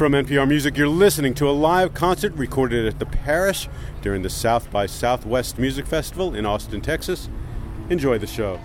From NPR Music, you're listening to a live concert recorded at the Parish during the South by Southwest Music Festival in Austin, Texas. Enjoy the show.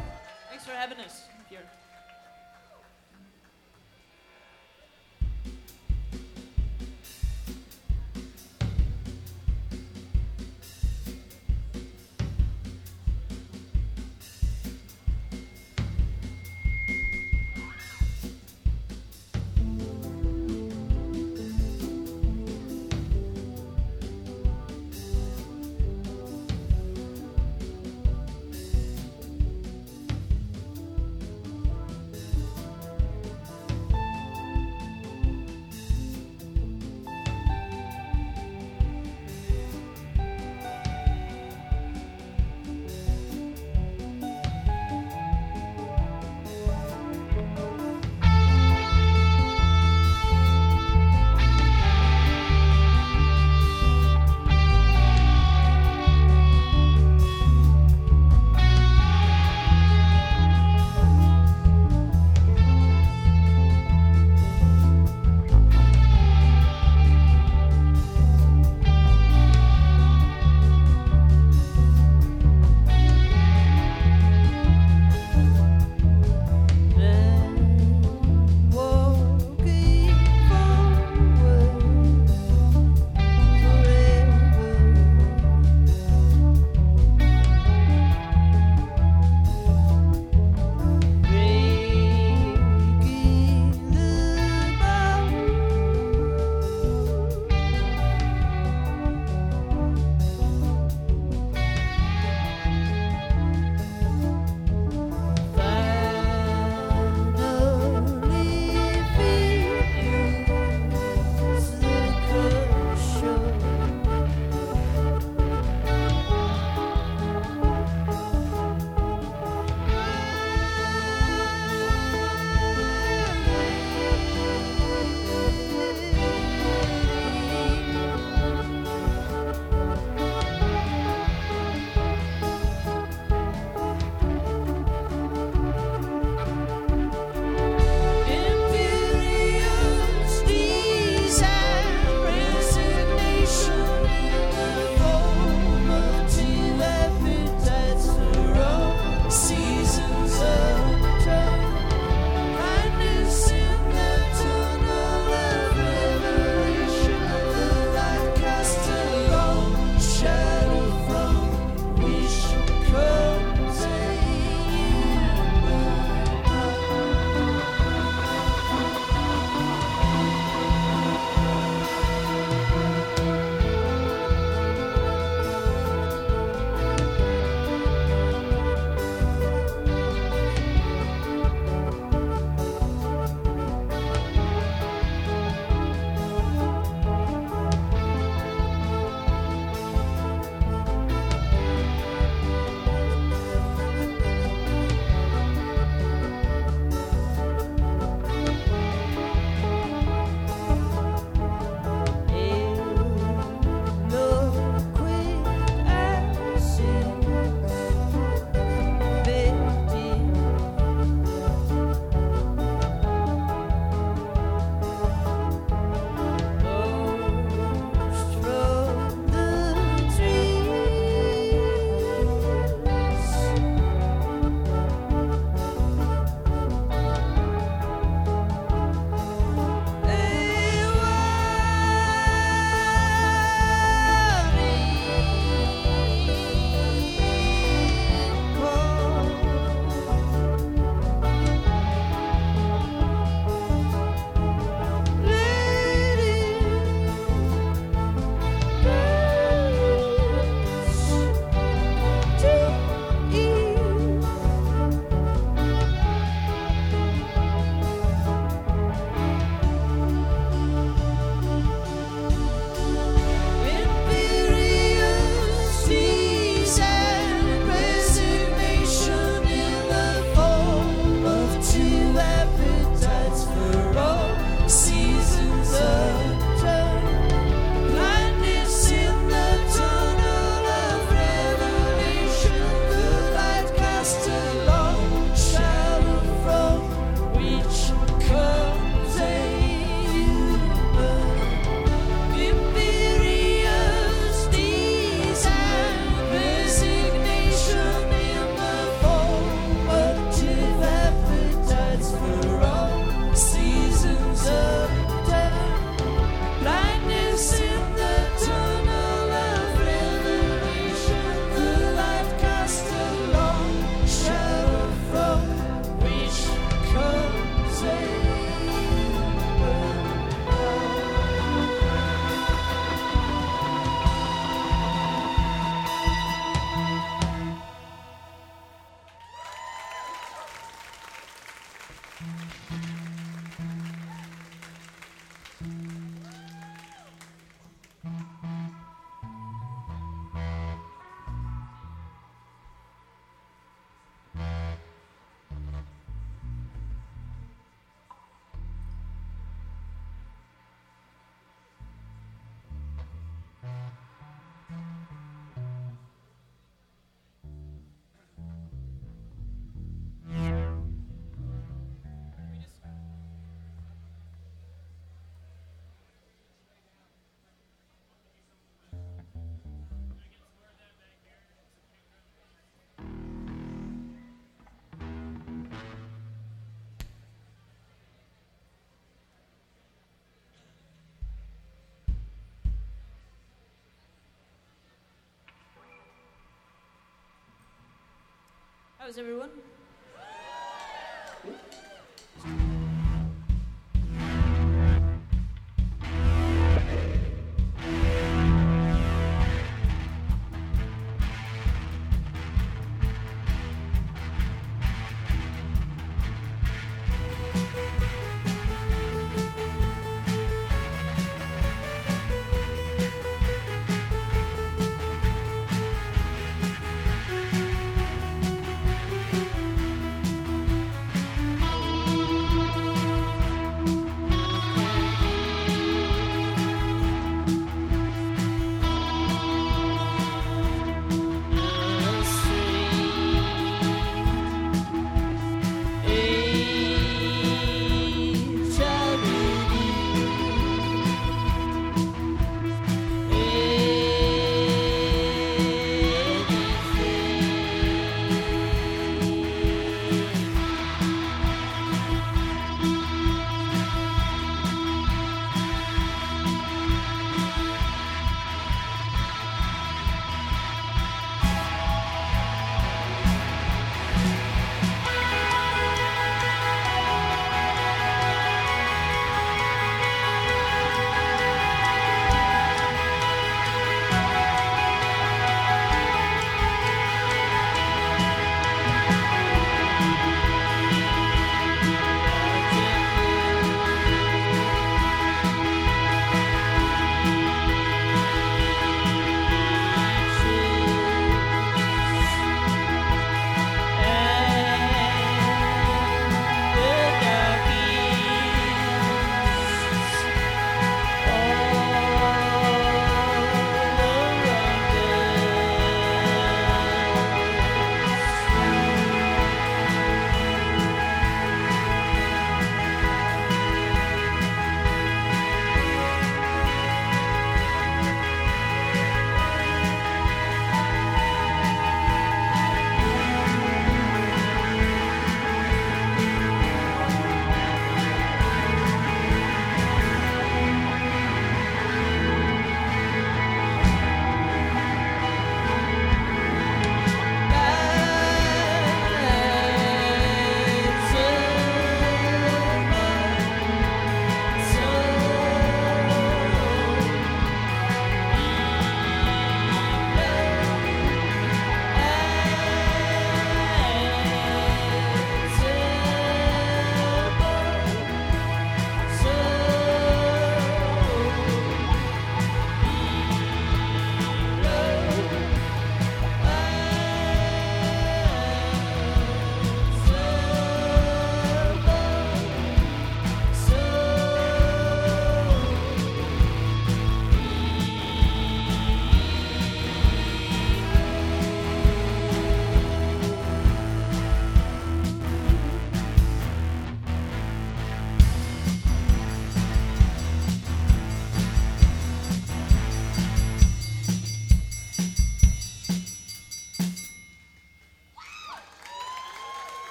How's everyone?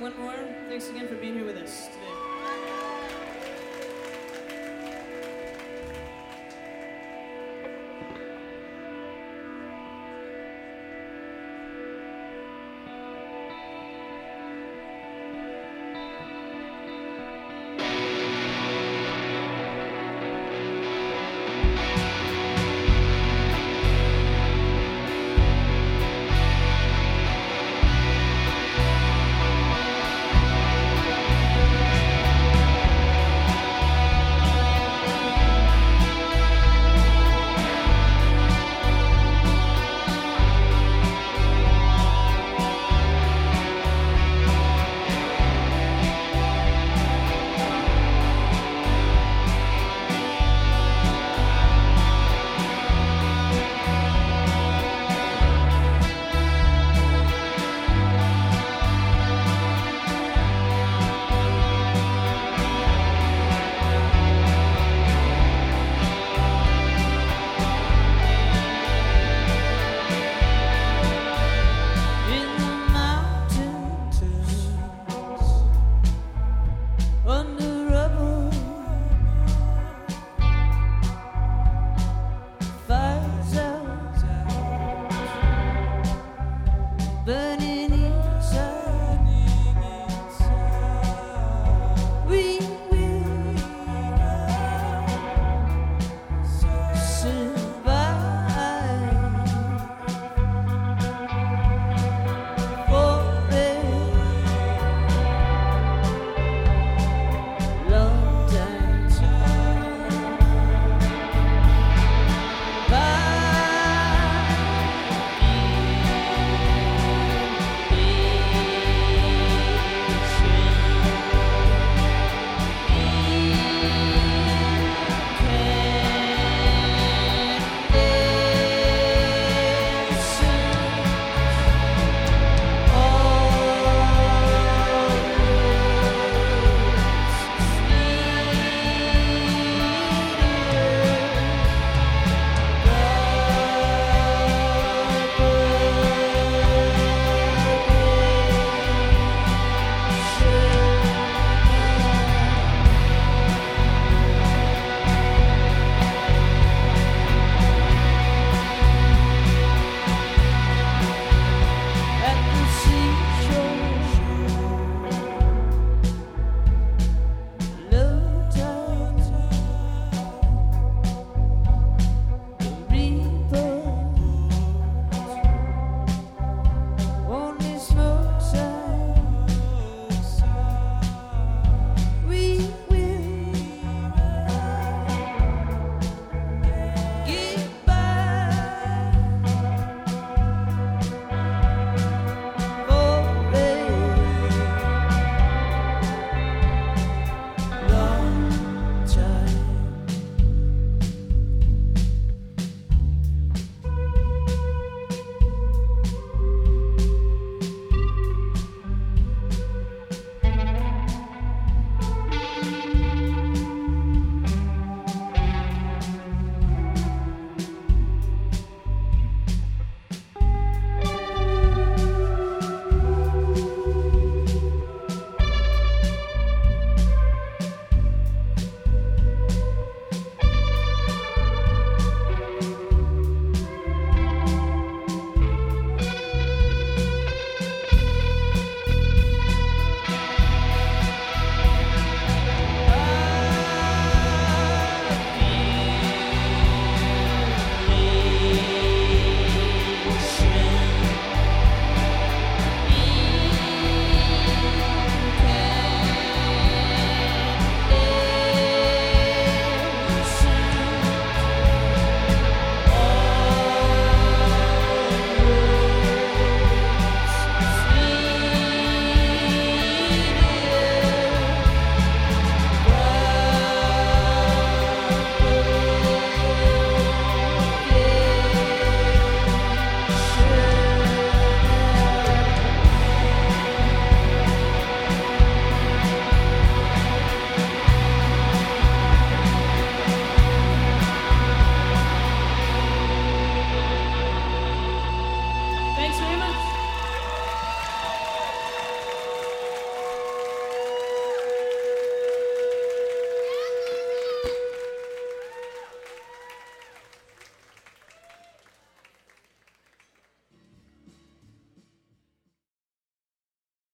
One more. Thanks again for being here with us.